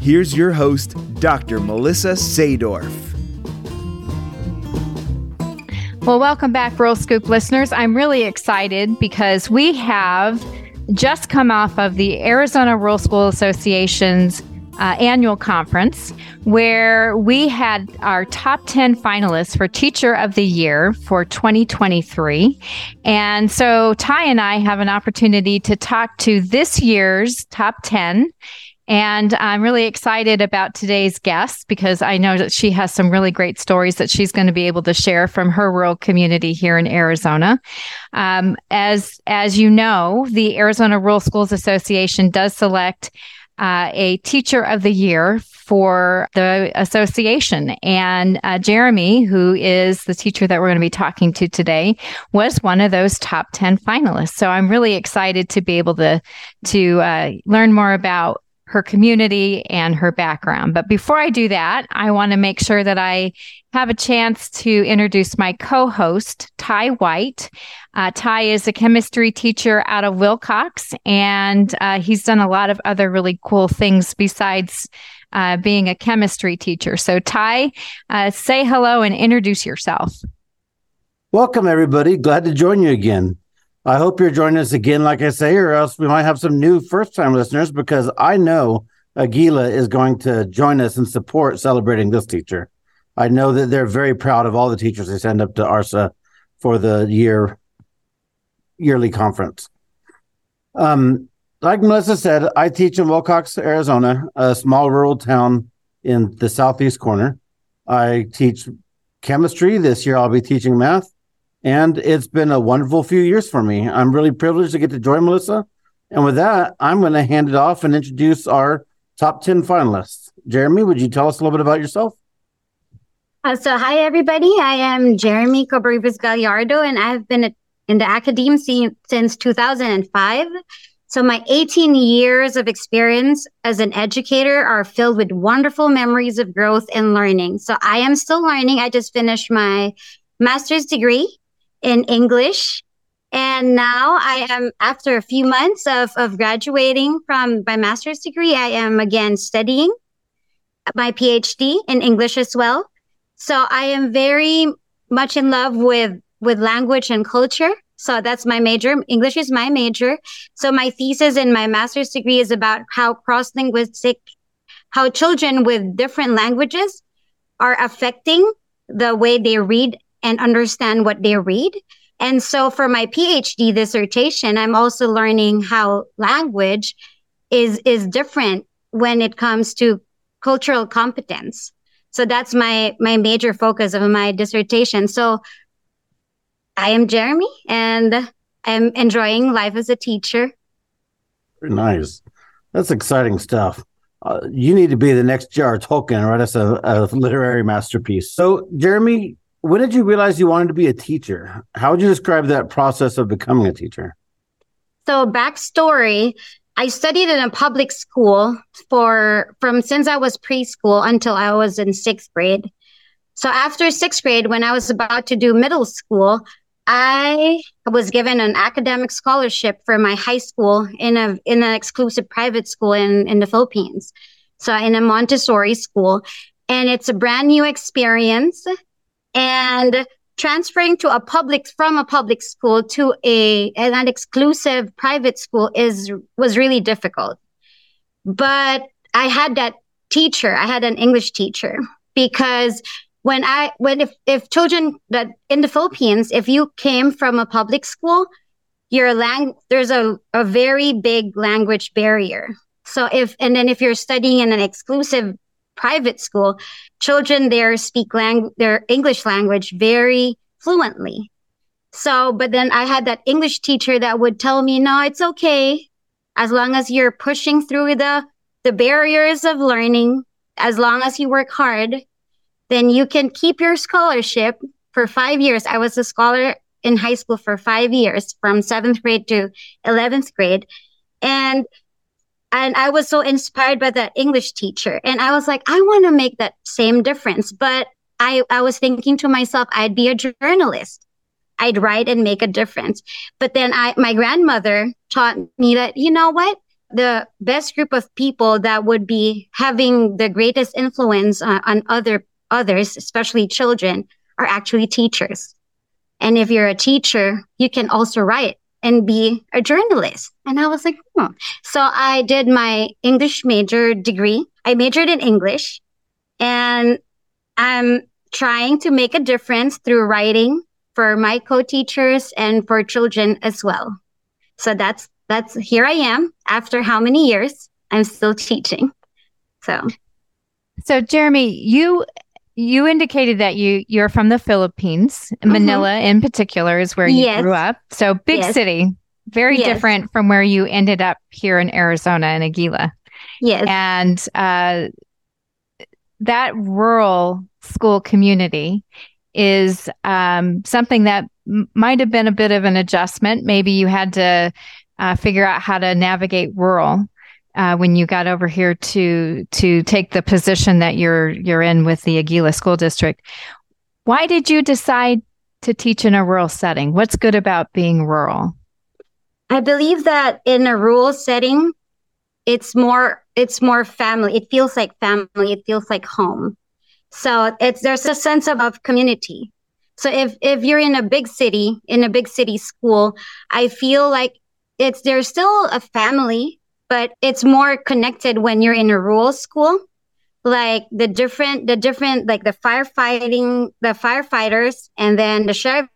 here's your host, Dr. Melissa Sadorf. Well, welcome back, Rural Scoop listeners. I'm really excited because we have just come off of the Arizona Rural School Association's uh, annual conference where we had our top 10 finalists for Teacher of the Year for 2023. And so Ty and I have an opportunity to talk to this year's top 10 and I'm really excited about today's guest because I know that she has some really great stories that she's going to be able to share from her rural community here in Arizona. Um, as as you know, the Arizona Rural Schools Association does select uh, a teacher of the year for the association. And uh, Jeremy, who is the teacher that we're going to be talking to today, was one of those top 10 finalists. So I'm really excited to be able to, to uh, learn more about her community and her background. But before I do that, I want to make sure that I have a chance to introduce my co host, Ty White. Uh, Ty is a chemistry teacher out of Willcox, and uh, he's done a lot of other really cool things besides uh, being a chemistry teacher. So, Ty, uh, say hello and introduce yourself. Welcome, everybody. Glad to join you again. I hope you're joining us again, like I say, or else we might have some new first time listeners because I know Aguila is going to join us and support celebrating this teacher. I know that they're very proud of all the teachers they send up to ARSA for the year yearly conference. Um, like Melissa said, I teach in Willcox, Arizona, a small rural town in the southeast corner. I teach chemistry. This year I'll be teaching math. And it's been a wonderful few years for me. I'm really privileged to get to join Melissa. And with that, I'm going to hand it off and introduce our top 10 finalists. Jeremy, would you tell us a little bit about yourself? Uh, so, hi, everybody. I am Jeremy Cobarribas Gallardo, and I've been in the academe scene since 2005. So, my 18 years of experience as an educator are filled with wonderful memories of growth and learning. So, I am still learning. I just finished my master's degree in English. And now I am, after a few months of, of graduating from my master's degree, I am again studying my PhD in English as well. So I am very much in love with, with language and culture. So that's my major. English is my major. So my thesis in my master's degree is about how cross linguistic, how children with different languages are affecting the way they read and understand what they read. And so for my PhD dissertation, I'm also learning how language is, is different when it comes to cultural competence. So that's my, my major focus of my dissertation. So I am Jeremy and I'm enjoying life as a teacher. Very nice. That's exciting stuff. Uh, you need to be the next J.R. Tolkien, write us a, a literary masterpiece. So, Jeremy, when did you realize you wanted to be a teacher? How would you describe that process of becoming a teacher? So, backstory I studied in a public school for from since I was preschool until I was in sixth grade. So, after sixth grade, when I was about to do middle school, I was given an academic scholarship for my high school in a in an exclusive private school in in the Philippines. So in a Montessori school, and it's a brand new experience and transferring to a public from a public school to a an exclusive private school is was really difficult. But i had that teacher i had an english teacher because when i when if, if children that in the philippines if you came from a public school your lang there's a, a very big language barrier. So if and then if you're studying in an exclusive private school, children there speak lang- their English language very fluently. So, but then I had that English teacher that would tell me, no, it's okay. As long as you're pushing through the, the barriers of learning, as long as you work hard, then you can keep your scholarship for five years. I was a scholar in high school for five years from seventh grade to 11th grade. And and I was so inspired by that English teacher. And I was like, I want to make that same difference. But I, I was thinking to myself, I'd be a journalist. I'd write and make a difference. But then I, my grandmother taught me that, you know what? The best group of people that would be having the greatest influence on, on other others, especially children, are actually teachers. And if you're a teacher, you can also write and be a journalist. And I was like, hmm. So I did my English major degree. I majored in English and I'm trying to make a difference through writing for my co-teachers and for children as well. So that's that's here I am after how many years I'm still teaching. So So Jeremy, you you indicated that you you're from the Philippines. Mm-hmm. Manila in particular is where you yes. grew up. So big yes. city, very yes. different from where you ended up here in Arizona in Aguila. Yes. And uh, that rural school community is um, something that m- might have been a bit of an adjustment. Maybe you had to uh, figure out how to navigate rural uh, when you got over here to to take the position that you're you're in with the Aguila School District. Why did you decide to teach in a rural setting? What's good about being rural? I believe that in a rural setting, it's more it's more family. It feels like family. It feels like home. So it's there's a sense of, of community. So if if you're in a big city, in a big city school, I feel like it's there's still a family but it's more connected when you're in a rural school. Like the different the different like the firefighting the firefighters and then the sheriff's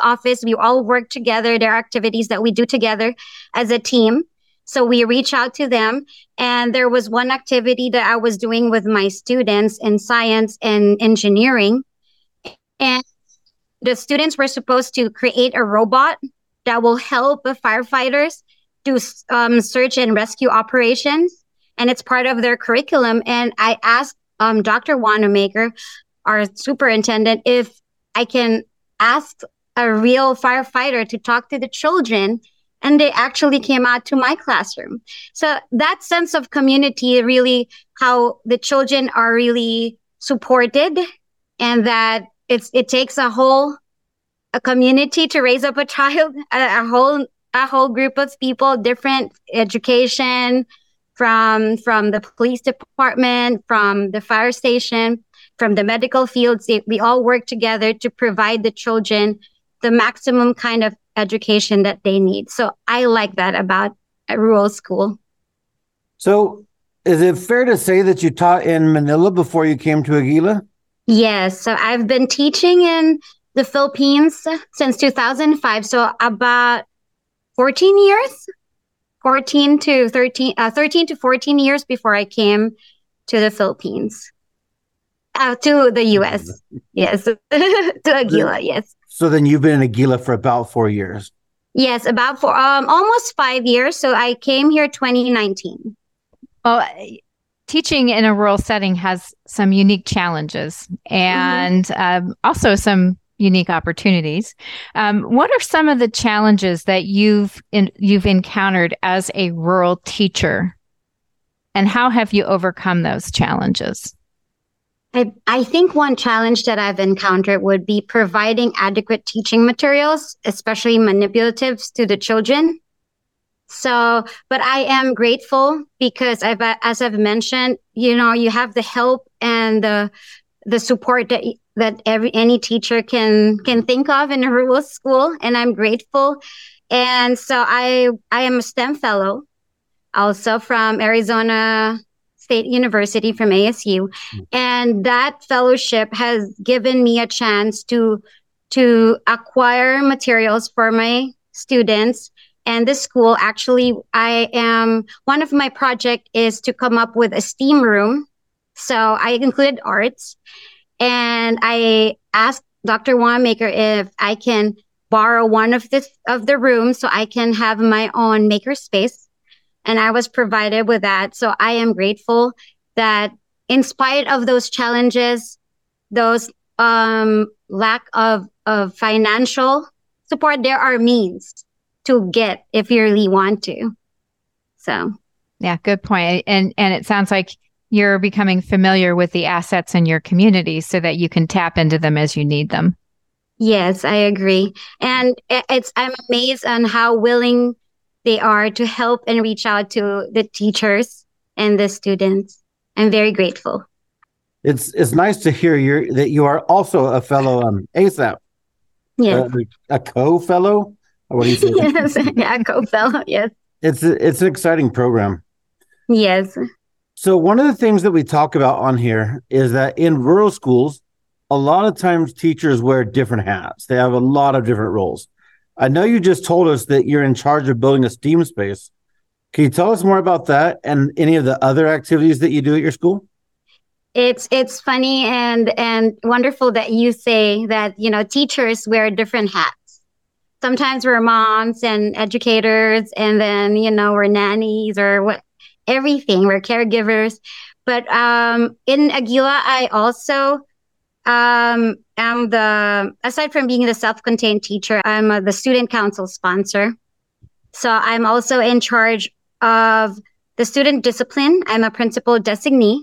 office we all work together. There are activities that we do together as a team. So we reach out to them. And there was one activity that i was doing with my students in science and engineering. And the students were supposed to create a robot that will help the firefighters do um, search and rescue operations, and it's part of their curriculum. And I asked um, Dr. Wanamaker, our superintendent, if I can ask a real firefighter to talk to the children and they actually came out to my classroom. So that sense of community, really how the children are really supported and that it's, it takes a whole, a community to raise up a child, a, a whole a whole group of people, different education from from the police department, from the fire station, from the medical fields. we all work together to provide the children the maximum kind of education that they need. So I like that about a rural school. So is it fair to say that you taught in Manila before you came to Aguila? Yes. So I've been teaching in the Philippines since 2005. So about 14 years? 14 to 13 uh, 13 to 14 years before i came to the philippines. Uh, to the us yes. To aguila yes. so then you've been in aguila for about four years. Yes about four um almost five years. So i came here 2019 well teaching in a rural setting has some unique challenges and mm-hmm. um, also some unique opportunities. Um, what are some of the challenges that you've in, you've encountered as a rural teacher, and how have you overcome those challenges? I, I think one challenge that I've encountered would be providing adequate teaching materials, especially manipulatives to the children. So, but I am grateful because I've, as I've mentioned, you know, you have the help and the, the support that that every any teacher can can think of in a rural school and i'm grateful. And so i i am a stem fellow also from arizona state university from asu hmm. and that fellowship has given me a chance to to acquire materials for my students. And this school actually i am one of my project is to come up with a steam room so i included arts and I asked Dr. Wanamaker if I can borrow one of the of the rooms so I can have my own maker space. And I was provided with that. So I am grateful that in spite of those challenges, those um, lack of, of financial support, there are means to get if you really want to. So, yeah, good point. And and it sounds like you're becoming familiar with the assets in your community so that you can tap into them as you need them. Yes, I agree. And it's I'm amazed on how willing they are to help and reach out to the teachers and the students. I'm very grateful. It's it's nice to hear you that you are also a fellow um, ASAP. Yeah, uh, a co-fellow. What do you say? yes, yeah, co-fellow. Yes, it's it's an exciting program. Yes. So one of the things that we talk about on here is that in rural schools, a lot of times teachers wear different hats. They have a lot of different roles. I know you just told us that you're in charge of building a STEAM space. Can you tell us more about that and any of the other activities that you do at your school? It's it's funny and and wonderful that you say that you know teachers wear different hats. Sometimes we're moms and educators, and then you know we're nannies or what everything. We're caregivers. But um, in Aguila, I also um, am the, aside from being the self contained teacher, I'm uh, the student council sponsor. So I'm also in charge of the student discipline. I'm a principal designee.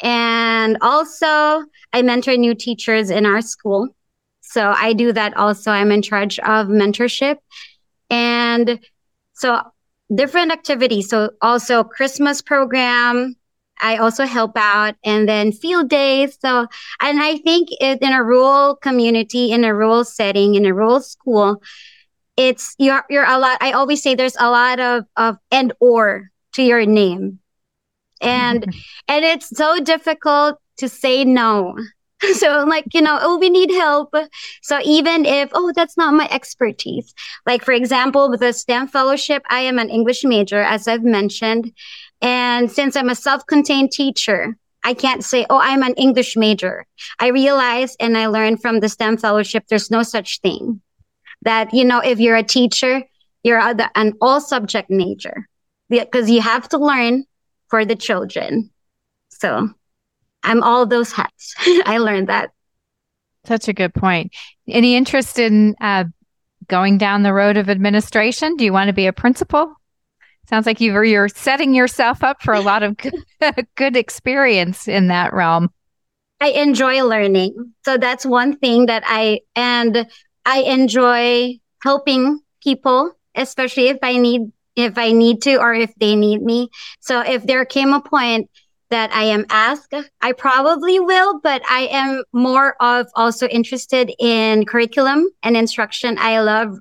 And also, I mentor new teachers in our school. So I do that also. I'm in charge of mentorship. And so different activities. So also Christmas program. I also help out and then field days. So, and I think it, in a rural community, in a rural setting, in a rural school, it's you're you're a lot. I always say there's a lot of of and or to your name, and mm-hmm. and it's so difficult to say no so like you know oh we need help. So even if oh that's not my expertise. Like for example with the stem fellowship i am an english major as i've mentioned. And since i'm a self-contained teacher i can't say oh i'm an english major. I realize and i learned from the stem fellowship there's no such thing. That you know if you're a teacher you're an all subject major. Because you have to learn for the children. So I'm all those hats. I learned that. Such a good point. Any interest in uh, going down the road of administration? Do you want to be a principal? Sounds like you're you're setting yourself up for a lot of good, good experience in that realm. I enjoy learning. So that's one thing that I and I enjoy helping people, especially if I need if I need to or if they need me. So if there came a point that I am asked, I probably will, but I am more of also interested in curriculum and instruction. I love,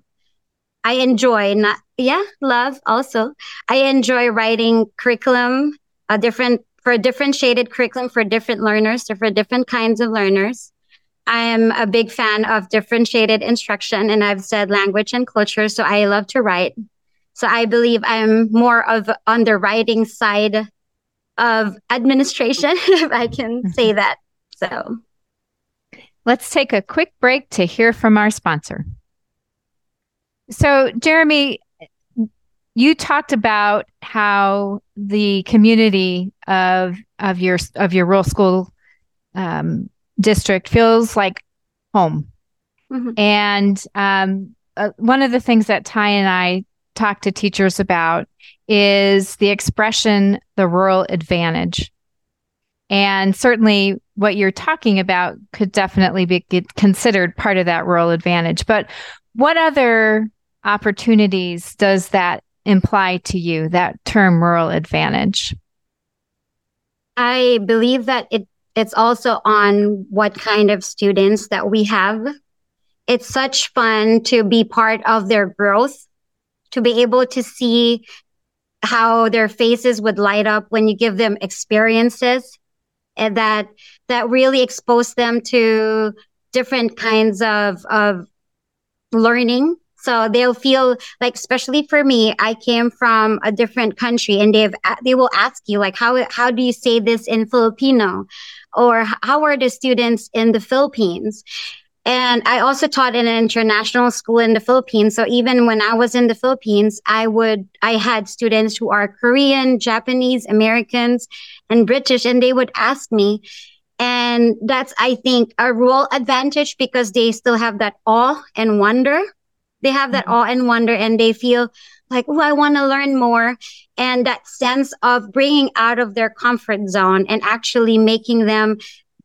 I enjoy not, yeah, love also. I enjoy writing curriculum, a different, for a differentiated curriculum for different learners, or for different kinds of learners. I am a big fan of differentiated instruction and I've said language and culture. So I love to write. So I believe I'm more of on the writing side of administration, if I can say mm-hmm. that. So let's take a quick break to hear from our sponsor. So, Jeremy, you talked about how the community of of your of your rural school um, district feels like home, mm-hmm. and um, uh, one of the things that Ty and I talk to teachers about is the expression the rural advantage. And certainly what you're talking about could definitely be considered part of that rural advantage. But what other opportunities does that imply to you, that term rural advantage? I believe that it it's also on what kind of students that we have. It's such fun to be part of their growth, to be able to see how their faces would light up when you give them experiences and that that really expose them to different kinds of of learning. So they'll feel like especially for me i came from a different country and they've they will ask you like how how do you say this in filipino? Or how are the students in the philippines And I also taught in an international school in the Philippines. So even when I was in the Philippines, I would, I had students who are Korean, Japanese, Americans, and British, and they would ask me. And that's, I think, a real advantage because they still have that awe and wonder. They have that mm-hmm. awe and wonder, and they feel like, oh, I want to learn more. And that sense of bringing out of their comfort zone and actually making them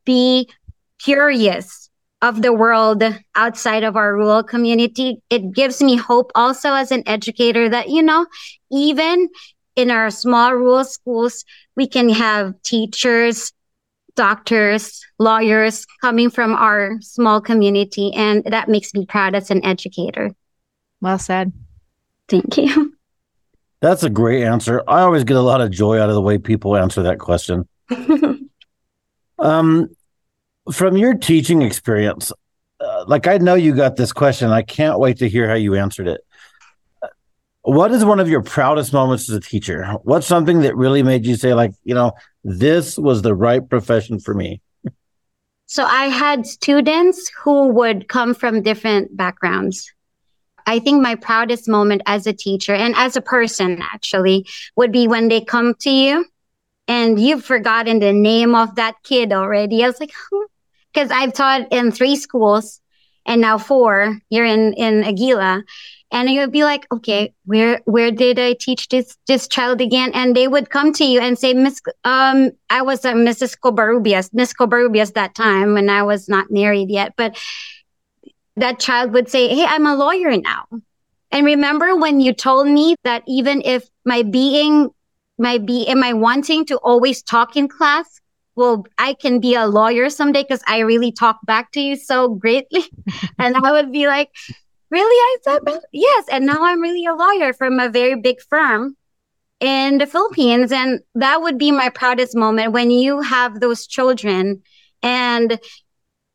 be curious of the world outside of our rural community. It gives me hope also as an educator that, you know, even in our small rural schools, we can have teachers, doctors, lawyers coming from our small community. And that makes me proud as an educator. Well said. Thank you. That's a great answer. I always get a lot of joy out of the way people answer that question. um, from your teaching experience, uh, like I know you got this question. I can't wait to hear how you answered it. What is one of your proudest moments as a teacher? What's something that really made you say, like, you know, this was the right profession for me? So I had students who would come from different backgrounds. I think my proudest moment as a teacher and as a person actually would be when they come to you and you've forgotten the name of that kid already. I was like, because I've taught in three schools and now four You're in, in Aguila. And you would be like, okay, where where did I teach this this child again? And they would come to you and say, Miss, um, I was a Mrs. Cobarrubias, Miss Cobarrubias that time when I was not married yet. But that child would say, Hey, I'm a lawyer now. And remember when you told me that even if my being might be, am I wanting to always talk in class? Well, I can be a lawyer someday because I really talk back to you so greatly. and I would be like, really? I said, yes. And now I'm really a lawyer from a very big firm in the Philippines. And that would be my proudest moment when you have those children and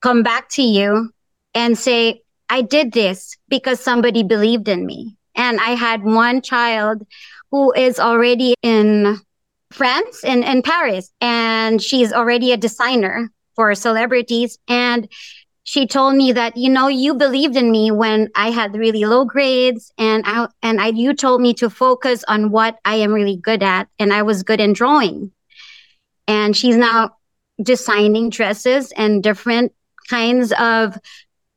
come back to you and say, I did this because somebody believed in me. And I had one child who is already in France and, in Paris and she's already a designer for celebrities. And she told me that, you know, you believed in me when I had really low grades and I, and I, you told me to focus on what I am really good at. And I was good in drawing. And she's now designing dresses and different kinds of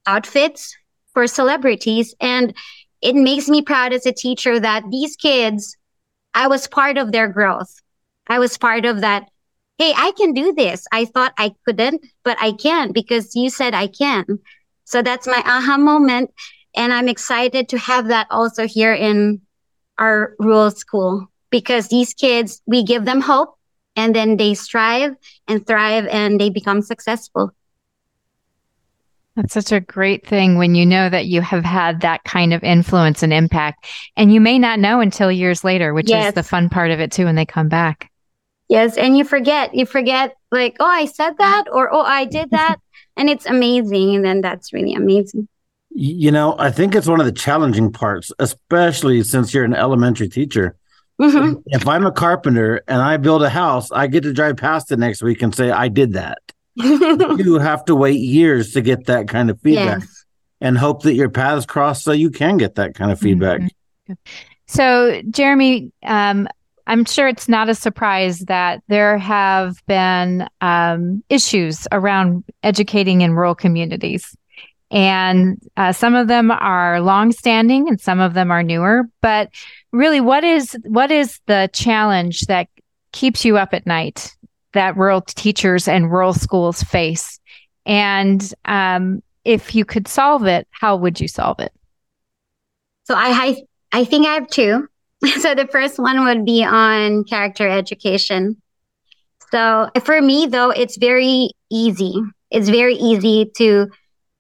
outfits for celebrities. And it makes me proud as a teacher that these kids, I was part of their growth. I was part of that. Hey, I can do this. I thought I couldn't, but I can because you said I can. So that's my aha moment. And I'm excited to have that also here in our rural school because these kids, we give them hope and then they strive and thrive and they become successful. That's such a great thing when you know that you have had that kind of influence and impact. And you may not know until years later, which yes. is the fun part of it too when they come back. Yes. And you forget, you forget, like, oh, I said that or oh, I did that. and it's amazing. And then that's really amazing. You know, I think it's one of the challenging parts, especially since you're an elementary teacher. Mm-hmm. If I'm a carpenter and I build a house, I get to drive past it next week and say, I did that. you have to wait years to get that kind of feedback yes. and hope that your paths cross so you can get that kind of feedback. Mm-hmm. So, Jeremy, um, I'm sure it's not a surprise that there have been um, issues around educating in rural communities. And uh, some of them are longstanding and some of them are newer. But really, what is what is the challenge that keeps you up at night that rural teachers and rural schools face. And um, if you could solve it, how would you solve it? So I, I, I think I have two. so the first one would be on character education. So for me, though, it's very easy. It's very easy to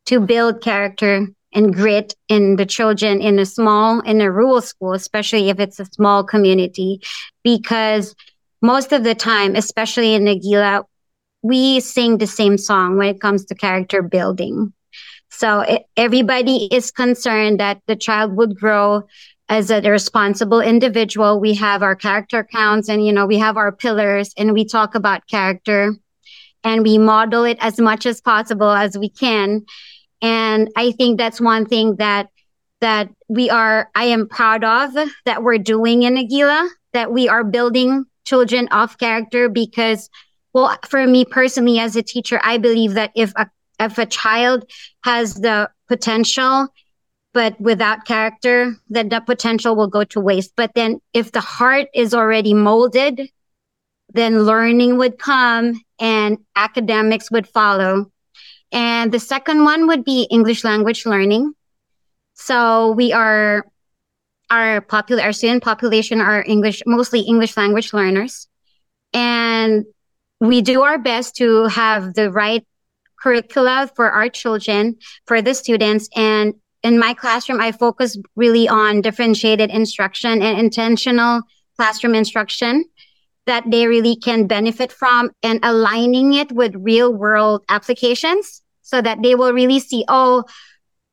to build character and grit in the children in a small in a rural school, especially if it's a small community, because most of the time, especially in Aguila, we sing the same song when it comes to character building. So it, everybody is concerned that the child would grow as a responsible individual. We have our character counts and, you know, we have our pillars and we talk about character and we model it as much as possible as we can. And I think that's one thing that that we are I am proud of that we're doing in Aguila, that we are building children off character because well for me personally as a teacher, I believe that if a if a child has the potential but without character, then the potential will go to waste. But then if the heart is already molded, then learning would come and academics would follow. And the second one would be English language learning. So we are our popular our student population are English mostly English language learners. And we do our best to have the right curricula for our children, for the students. And in my classroom, I focus really on differentiated instruction and intentional classroom instruction that they really can benefit from and aligning it with real world applications so that they will really see, oh,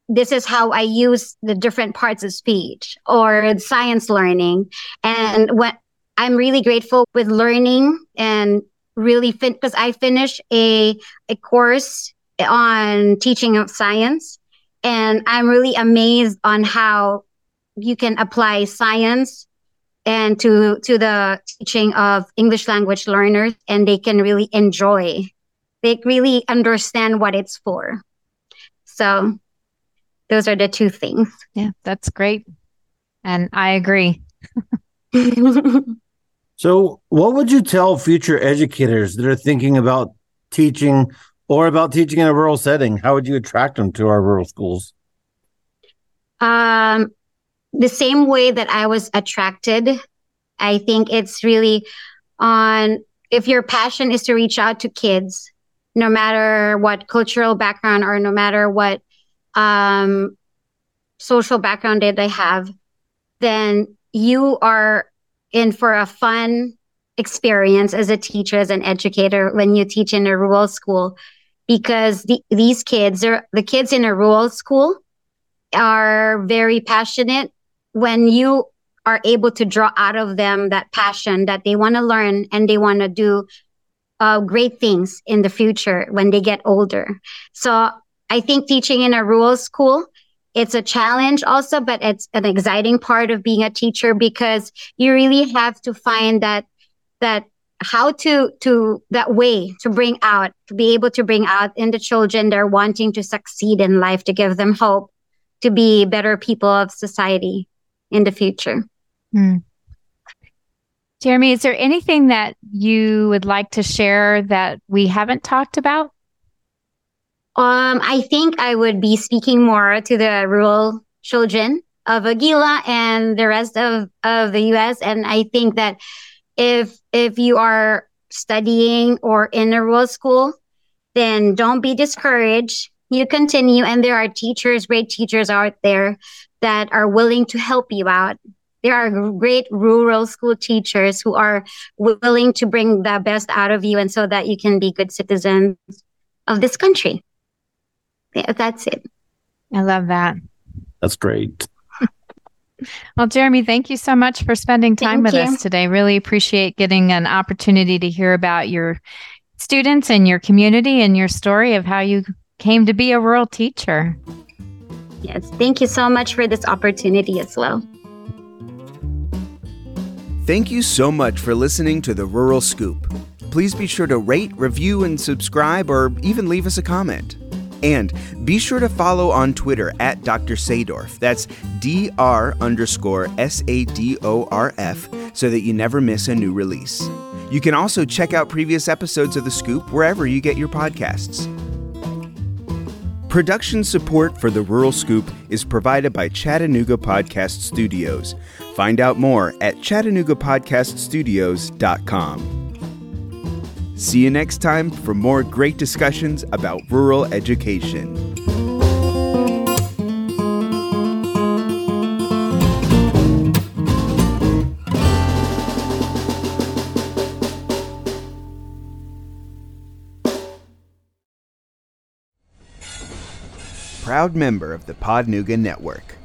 this is how I use the different parts of speech or science learning. And what I'm really grateful with learning and really because I finished a, a course on teaching of science. And I'm really amazed on how you can apply science and to to the teaching of English language learners and they can really enjoy. They really understand what it's for. So those are the two things. Yeah, that's great. And I agree. so, what would you tell future educators that are thinking about teaching or about teaching in a rural setting? How would you attract them to our rural schools? Um, the same way that I was attracted. I think it's really on if your passion is to reach out to kids, no matter what cultural background or no matter what um, social background that they have, then you are in for a fun experience as a teacher, as an educator when you teach in a rural school, because the, these kids are the kids in a rural school are very passionate. When you are able to draw out of them that passion that they want to learn and they want to do uh, great things in the future when they get older. So I think teaching in a rural school, it's a challenge also, but it's an exciting part of being a teacher because you really have to find that, that how to, to that way to bring out, to be able to bring out in the children they're wanting to succeed in life, to give them hope, to be better people of society in the future. Hmm. Jeremy, is there anything that you would like to share that we haven't talked about? Um, I think I would be speaking more to the rural children of Aguila and the rest of, of the US. And I think that if if you are studying or in a rural school, then don't be discouraged. You continue, and there are teachers, great teachers out there that are willing to help you out. There are great rural school teachers who are willing to bring the best out of you and so that you can be good citizens of this country yeah, that's it. I love that. That's great. Well, Jeremy, thank you so much for spending time thank with you. us today. Really appreciate getting an opportunity to hear about your students and your community and your story of how you came to be a rural teacher. Yes, thank you so much for this opportunity as well. Thank you so much for listening to the Rural Scoop. Please be sure to rate, review, and subscribe, or even leave us a comment. And be sure to follow on Twitter at Dr. Sadorf. That's Dr. underscore S A D O R F so that you never miss a new release. You can also check out previous episodes of The Scoop wherever you get your podcasts. Production support for The Rural Scoop is provided by Chattanooga Podcast Studios. Find out more at ChattanoogaPodcastStudios.com. See you next time for more great discussions about rural education. Proud member of the Podnooga Network.